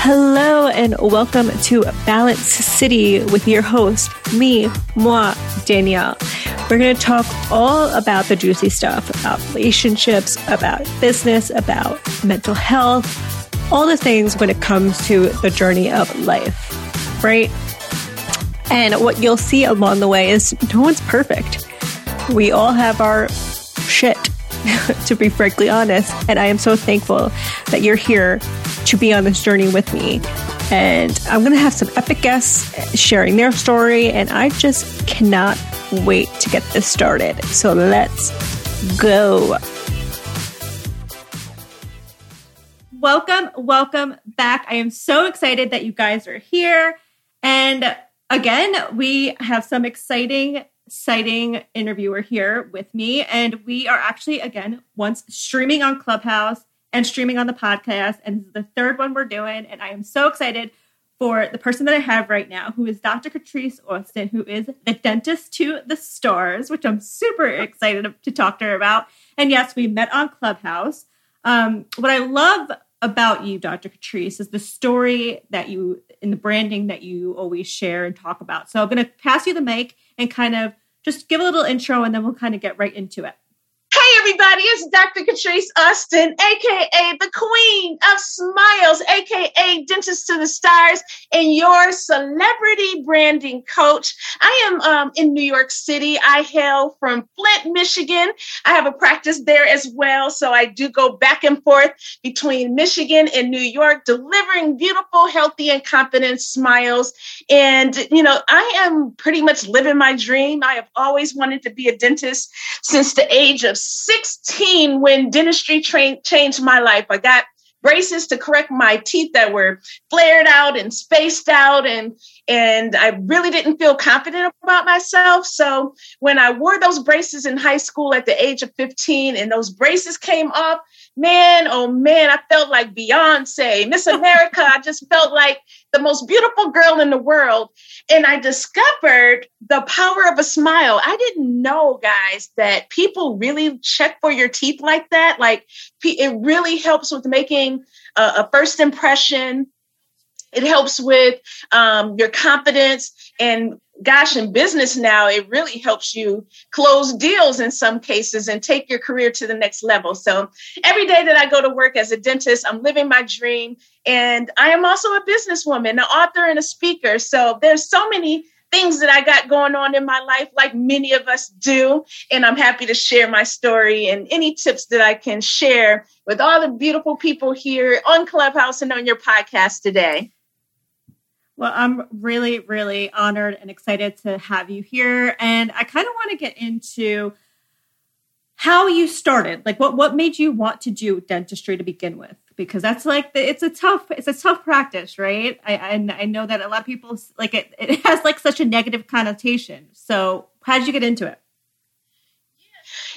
Hello and welcome to Balance City with your host, me, moi, Danielle. We're going to talk all about the juicy stuff about relationships, about business, about mental health, all the things when it comes to the journey of life, right? And what you'll see along the way is no one's perfect. We all have our shit, to be frankly honest. And I am so thankful that you're here to be on this journey with me. And I'm going to have some epic guests sharing their story. And I just cannot wait to get this started. So let's go. Welcome, welcome back. I am so excited that you guys are here. And again, we have some exciting, exciting interviewer here with me. And we are actually, again, once streaming on Clubhouse and streaming on the podcast. And this is the third one we're doing. And I am so excited for the person that I have right now, who is Dr. Catrice Austin, who is the dentist to the stars, which I'm super excited to talk to her about. And yes, we met on Clubhouse. Um, what I love about you, Dr. Catrice, is the story that you in the branding that you always share and talk about. So I'm going to pass you the mic and kind of just give a little intro and then we'll kind of get right into it. Everybody, it's Dr. Catrice Austin, aka the Queen of Smiles, aka Dentist to the Stars, and your celebrity branding coach. I am um, in New York City. I hail from Flint, Michigan. I have a practice there as well. So I do go back and forth between Michigan and New York, delivering beautiful, healthy, and confident smiles. And, you know, I am pretty much living my dream. I have always wanted to be a dentist since the age of 16 when dentistry train, changed my life. I got braces to correct my teeth that were flared out and spaced out and and I really didn't feel confident about myself. So when I wore those braces in high school at the age of 15 and those braces came off, man, oh man, I felt like Beyonce, Miss America. I just felt like the most beautiful girl in the world. And I discovered the power of a smile. I didn't know, guys, that people really check for your teeth like that. Like it really helps with making a, a first impression. It helps with um, your confidence and gosh, in business now, it really helps you close deals in some cases and take your career to the next level. So every day that I go to work as a dentist, I'm living my dream. And I am also a businesswoman, an author, and a speaker. So there's so many things that I got going on in my life, like many of us do. And I'm happy to share my story and any tips that I can share with all the beautiful people here on Clubhouse and on your podcast today. Well, I'm really, really honored and excited to have you here. And I kind of want to get into how you started. Like what what made you want to do dentistry to begin with? Because that's like the, it's a tough it's a tough practice, right? I and I know that a lot of people like it it has like such a negative connotation. So how did you get into it?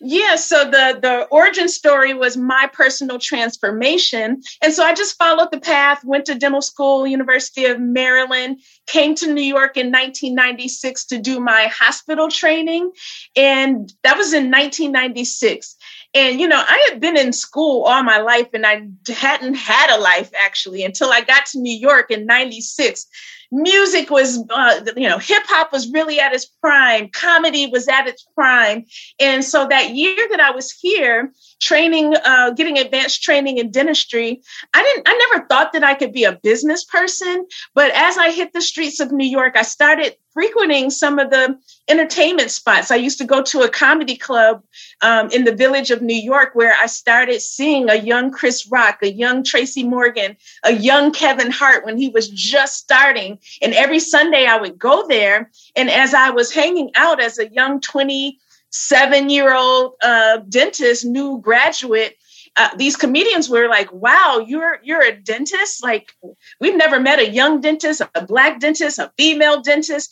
Yeah, so the the origin story was my personal transformation, and so I just followed the path. Went to dental school, University of Maryland. Came to New York in 1996 to do my hospital training, and that was in 1996. And you know, I had been in school all my life, and I hadn't had a life actually until I got to New York in '96 music was uh, you know hip hop was really at its prime. Comedy was at its prime. And so that year that i was here training uh, getting advanced training in dentistry i didn't i never thought that i could be a business person. But as i hit the streets of new york i started frequenting some of the entertainment spots. I used to go to a comedy club um, in the village of New York where I started seeing a young Chris Rock, a young Tracy Morgan, a young Kevin Hart when he was just starting. And every Sunday I would go there. And as I was hanging out as a young 27 year old uh, dentist, new graduate, uh, these comedians were like, "Wow, you're you're a dentist! Like we've never met a young dentist, a black dentist, a female dentist."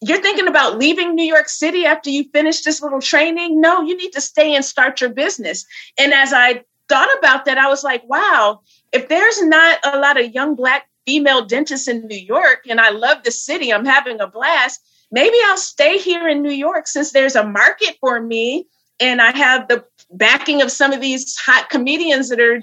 You're thinking about leaving New York City after you finish this little training? No, you need to stay and start your business. And as I thought about that, I was like, wow, if there's not a lot of young black female dentists in New York, and I love the city, I'm having a blast, maybe I'll stay here in New York since there's a market for me and I have the backing of some of these hot comedians that are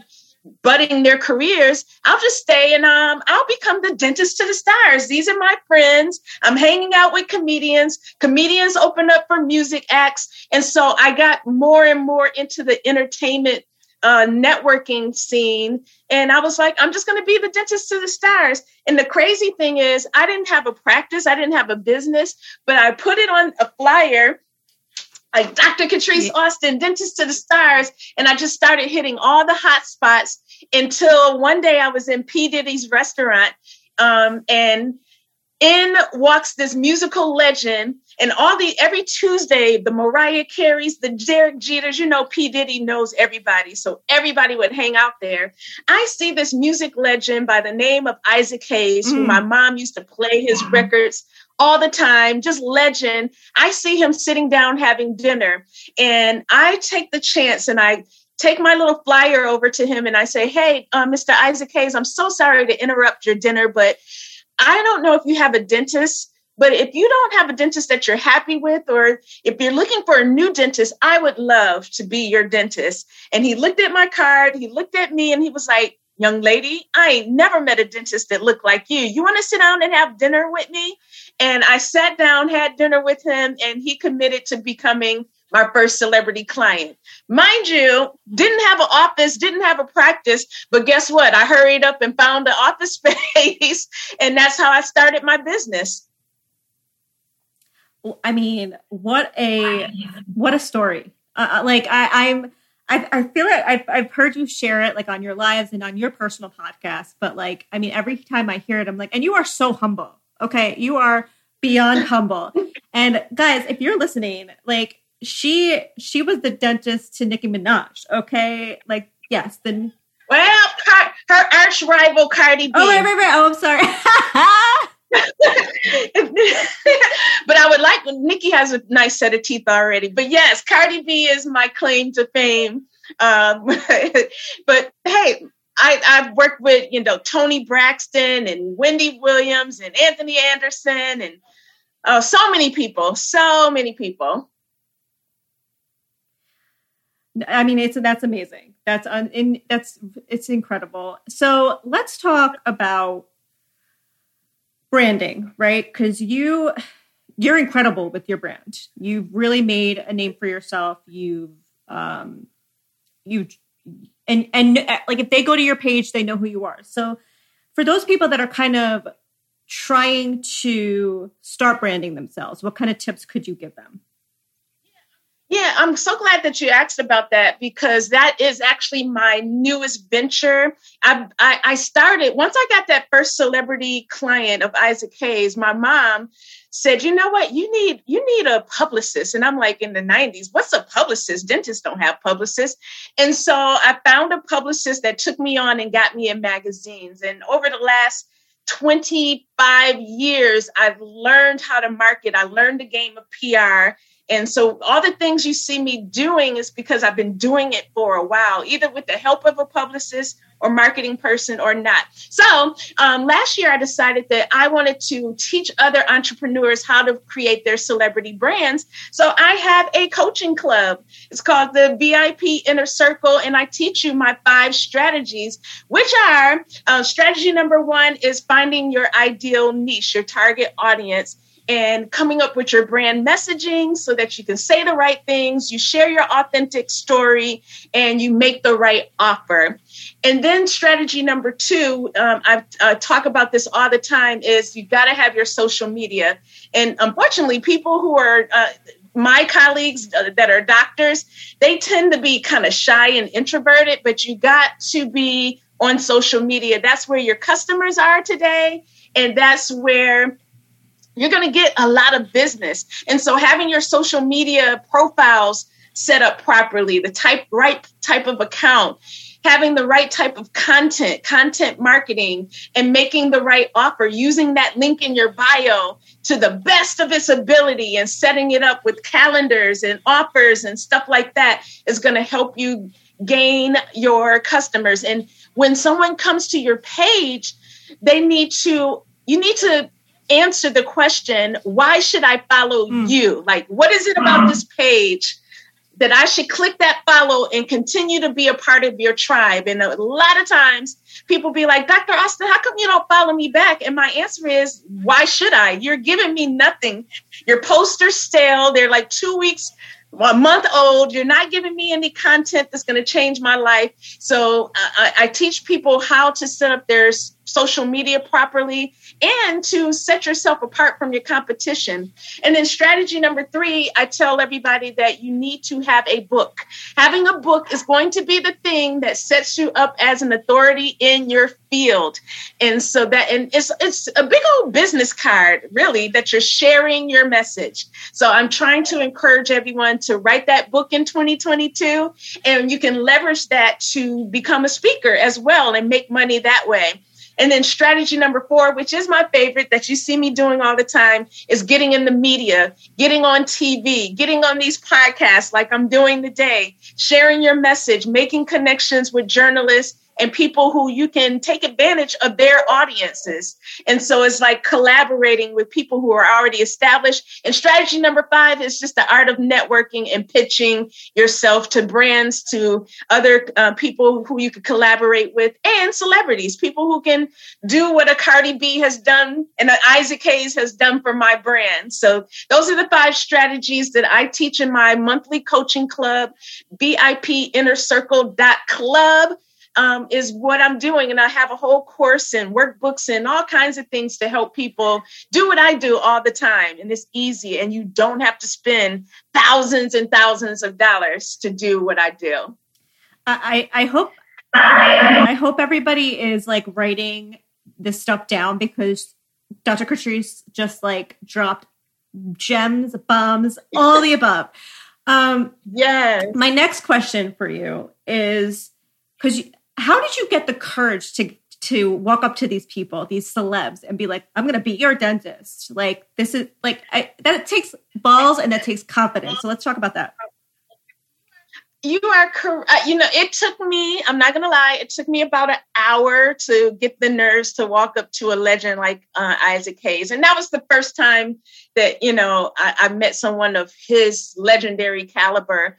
budding their careers, I'll just stay and um, I'll become the dentist to the stars. These are my friends. I'm hanging out with comedians. Comedians open up for music acts. And so I got more and more into the entertainment uh, networking scene. And I was like, I'm just going to be the dentist to the stars. And the crazy thing is, I didn't have a practice, I didn't have a business, but I put it on a flyer like Dr. Catrice Austin, Dentist to the Stars. And I just started hitting all the hot spots until one day I was in P. Diddy's restaurant. Um, and in walks this musical legend. And all the every Tuesday, the Mariah Careys, the Derek Jeters, you know, P. Diddy knows everybody. So everybody would hang out there. I see this music legend by the name of Isaac Hayes, mm. who my mom used to play his records all the time, just legend. I see him sitting down having dinner, and I take the chance and I take my little flyer over to him and I say, Hey, uh, Mr. Isaac Hayes, I'm so sorry to interrupt your dinner, but I don't know if you have a dentist. But if you don't have a dentist that you're happy with, or if you're looking for a new dentist, I would love to be your dentist. And he looked at my card, he looked at me, and he was like, Young lady, I ain't never met a dentist that looked like you. You want to sit down and have dinner with me? And I sat down, had dinner with him, and he committed to becoming my first celebrity client. Mind you, didn't have an office, didn't have a practice, but guess what? I hurried up and found the office space, and that's how I started my business. I mean, what a what a story! Uh, uh like I, I'm, I, I feel like I've, I've heard you share it like on your lives and on your personal podcast, but like, I mean, every time I hear it, I'm like, and you are so humble. Okay. You are beyond humble. And guys, if you're listening, like she, she was the dentist to Nicki Minaj. Okay. Like, yes, then. Well, her, her arch rival Cardi B. Oh, right, right, right. Oh, I'm sorry. but I would like Nicki has a nice set of teeth already. But yes, Cardi B is my claim to fame. Um, but hey, I, I've worked with, you know, Toni Braxton and Wendy Williams and Anthony Anderson and oh, so many people, so many people. I mean, it's that's amazing. That's un, in, that's it's incredible. So let's talk about branding, right? Because you you're incredible with your brand. You've really made a name for yourself. You've um, you and and uh, like if they go to your page they know who you are. So for those people that are kind of trying to start branding themselves what kind of tips could you give them yeah i'm so glad that you asked about that because that is actually my newest venture I, I, I started once i got that first celebrity client of isaac hayes my mom said, you know what, you need you need a publicist. And I'm like, in the 90s, what's a publicist? Dentists don't have publicists. And so I found a publicist that took me on and got me in magazines. And over the last 25 years, I've learned how to market. I learned the game of PR. And so all the things you see me doing is because I've been doing it for a while, either with the help of a publicist or marketing person or not. So um, last year, I decided that I wanted to teach other entrepreneurs how to create their celebrity brands. So I have a coaching club. It's called the VIP Inner Circle, and I teach you my five strategies, which are uh, strategy number one is finding your ideal niche, your target audience and coming up with your brand messaging so that you can say the right things, you share your authentic story, and you make the right offer. And then strategy number two, um, I uh, talk about this all the time, is you got to have your social media. And unfortunately, people who are uh, my colleagues uh, that are doctors, they tend to be kind of shy and introverted, but you got to be on social media. That's where your customers are today. And that's where you're going to get a lot of business. And so having your social media profiles set up properly, the type right type of account, having the right type of content, content marketing, and making the right offer, using that link in your bio to the best of its ability and setting it up with calendars and offers and stuff like that is going to help you gain your customers. And when someone comes to your page, they need to you need to answer the question why should i follow mm. you like what is it about mm. this page that I should click that follow and continue to be a part of your tribe. And a lot of times people be like, Dr. Austin, how come you don't follow me back? And my answer is, why should I? You're giving me nothing. Your posters stale. They're like two weeks a month old. You're not giving me any content that's going to change my life. So I, I, teach people how to set up their social media properly and to set yourself apart from your competition. And then strategy number three, I tell everybody that you need to have a book. Having a book is going to be the thing that sets you up as an authority in your field. And so that and it's it's a big old business card, really, that you're sharing your message. So I'm trying to encourage everyone to write that book in 2022 and you can leverage that to become a speaker as well and make money that way. And then strategy number four, which is my favorite that you see me doing all the time, is getting in the media, getting on TV, getting on these podcasts like I'm doing today, sharing your message, making connections with journalists and people who you can take advantage of their audiences. And so it's like collaborating with people who are already established. And strategy number five is just the art of networking and pitching yourself to brands, to other uh, people who you could collaborate with, and celebrities, people who can do what a Cardi B has done and an Isaac Hayes has done for my brand. So those are the five strategies that I teach in my monthly coaching club, VIP Inner Circle Club um, is what I'm doing. And I have a whole course and workbooks and all kinds of things to help people do what I do all the time. And it's easy, and you don't have to spend thousands and thousands of dollars to do what I do. I, I hope I hope everybody is like writing this stuff down because Dr. Catrice just like dropped gems, bombs, all the above. Um, yes. My next question for you is because how did you get the courage to to walk up to these people, these celebs, and be like, "I'm going to be your dentist"? Like this is like I, that takes balls and that takes confidence. So let's talk about that. You are correct. Uh, you know, it took me. I'm not going to lie. It took me about an hour to get the nerves to walk up to a legend like uh, Isaac Hayes, and that was the first time that you know I, I met someone of his legendary caliber.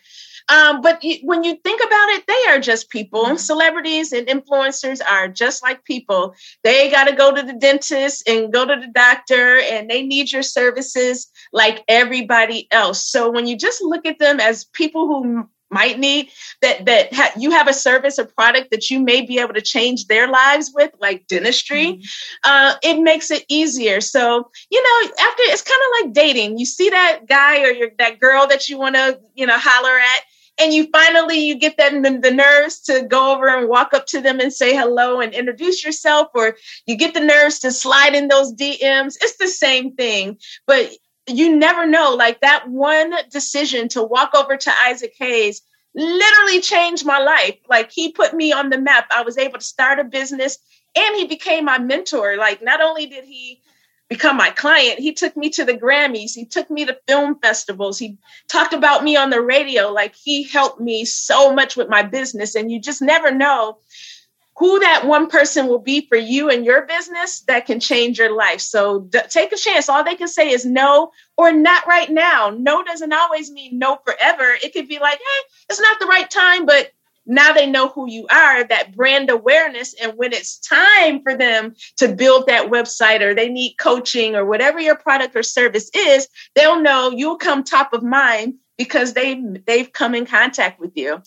Um, but when you think about it, they are just people. Mm-hmm. Celebrities and influencers are just like people. They got to go to the dentist and go to the doctor, and they need your services like everybody else. So when you just look at them as people who might need that that ha- you have a service or product that you may be able to change their lives with like dentistry mm-hmm. uh, it makes it easier. So you know after it's kind of like dating. You see that guy or your, that girl that you want to you know holler at and you finally you get that the, the nerves to go over and walk up to them and say hello and introduce yourself or you get the nerves to slide in those dms it's the same thing but you never know like that one decision to walk over to isaac hayes literally changed my life like he put me on the map i was able to start a business and he became my mentor like not only did he become my client. He took me to the Grammys. He took me to film festivals. He talked about me on the radio. Like he helped me so much with my business. And you just never know who that one person will be for you and your business that can change your life. So d- take a chance. All they can say is no or not right now. No doesn't always mean no forever. It could be like, hey, it's not the right time, but now they know who you are, that brand awareness. And when it's time for them to build that website or they need coaching or whatever your product or service is, they'll know you'll come top of mind because they they've come in contact with you.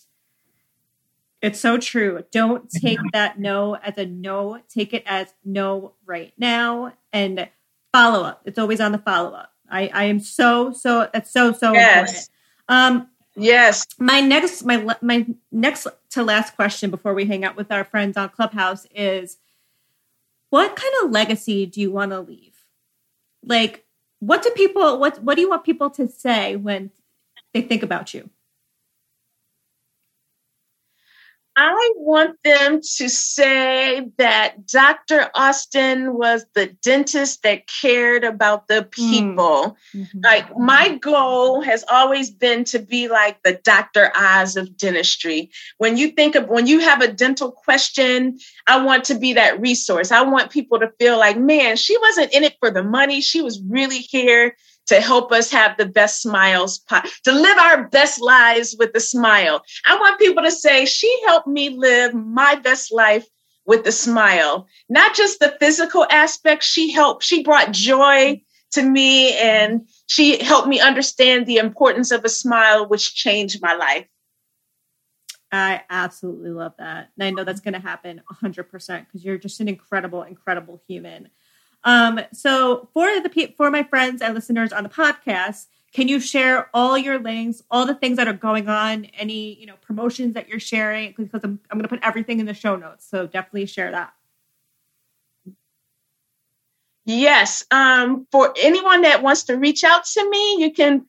It's so true. Don't take that no as a no. Take it as no right now and follow up. It's always on the follow up. I, I am so so that's so so yes. important. Um, Yes. My next my my next to last question before we hang out with our friends on Clubhouse is what kind of legacy do you want to leave? Like what do people what what do you want people to say when they think about you? I want them to say that Dr. Austin was the dentist that cared about the people. Mm-hmm. Like, my goal has always been to be like the Dr. Oz of dentistry. When you think of, when you have a dental question, I want to be that resource. I want people to feel like, man, she wasn't in it for the money. She was really here to help us have the best smiles, to live our best lives with a smile. I want people to say, She helped me live my best life with a smile. Not just the physical aspect, she helped, she brought joy to me and she helped me understand the importance of a smile, which changed my life. I absolutely love that. And I know that's going to happen 100% because you're just an incredible, incredible human. Um, so for the for my friends and listeners on the podcast, can you share all your links, all the things that are going on, any you know promotions that you're sharing? Because I'm I'm going to put everything in the show notes, so definitely share that. Yes. Um, for anyone that wants to reach out to me, you can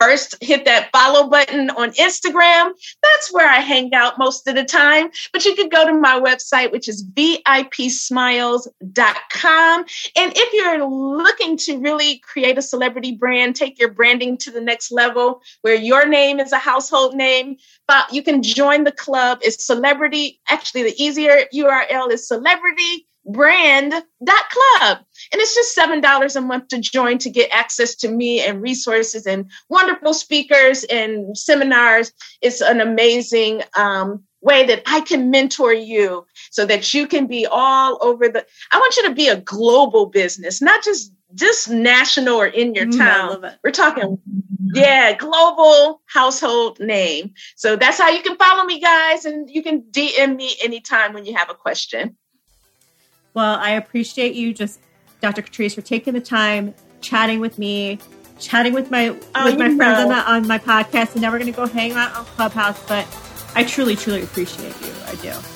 first hit that follow button on Instagram. That's where I hang out most of the time. But you could go to my website, which is vipsmiles.com. And if you're looking to really create a celebrity brand, take your branding to the next level where your name is a household name, but you can join the club. It's celebrity. Actually, the easier URL is celebrity brand.club. And it's just $7 a month to join to get access to me and resources and wonderful speakers and seminars. It's an amazing um, way that I can mentor you so that you can be all over the. I want you to be a global business, not just just national or in your mm, town. We're talking, yeah, global household name. So that's how you can follow me, guys, and you can DM me anytime when you have a question. Well, I appreciate you just, Dr. Catrice, for taking the time, chatting with me, chatting with my oh, with my friends on, the, on my podcast. And now we're going to go hang out on Clubhouse. But I truly, truly appreciate you. I do.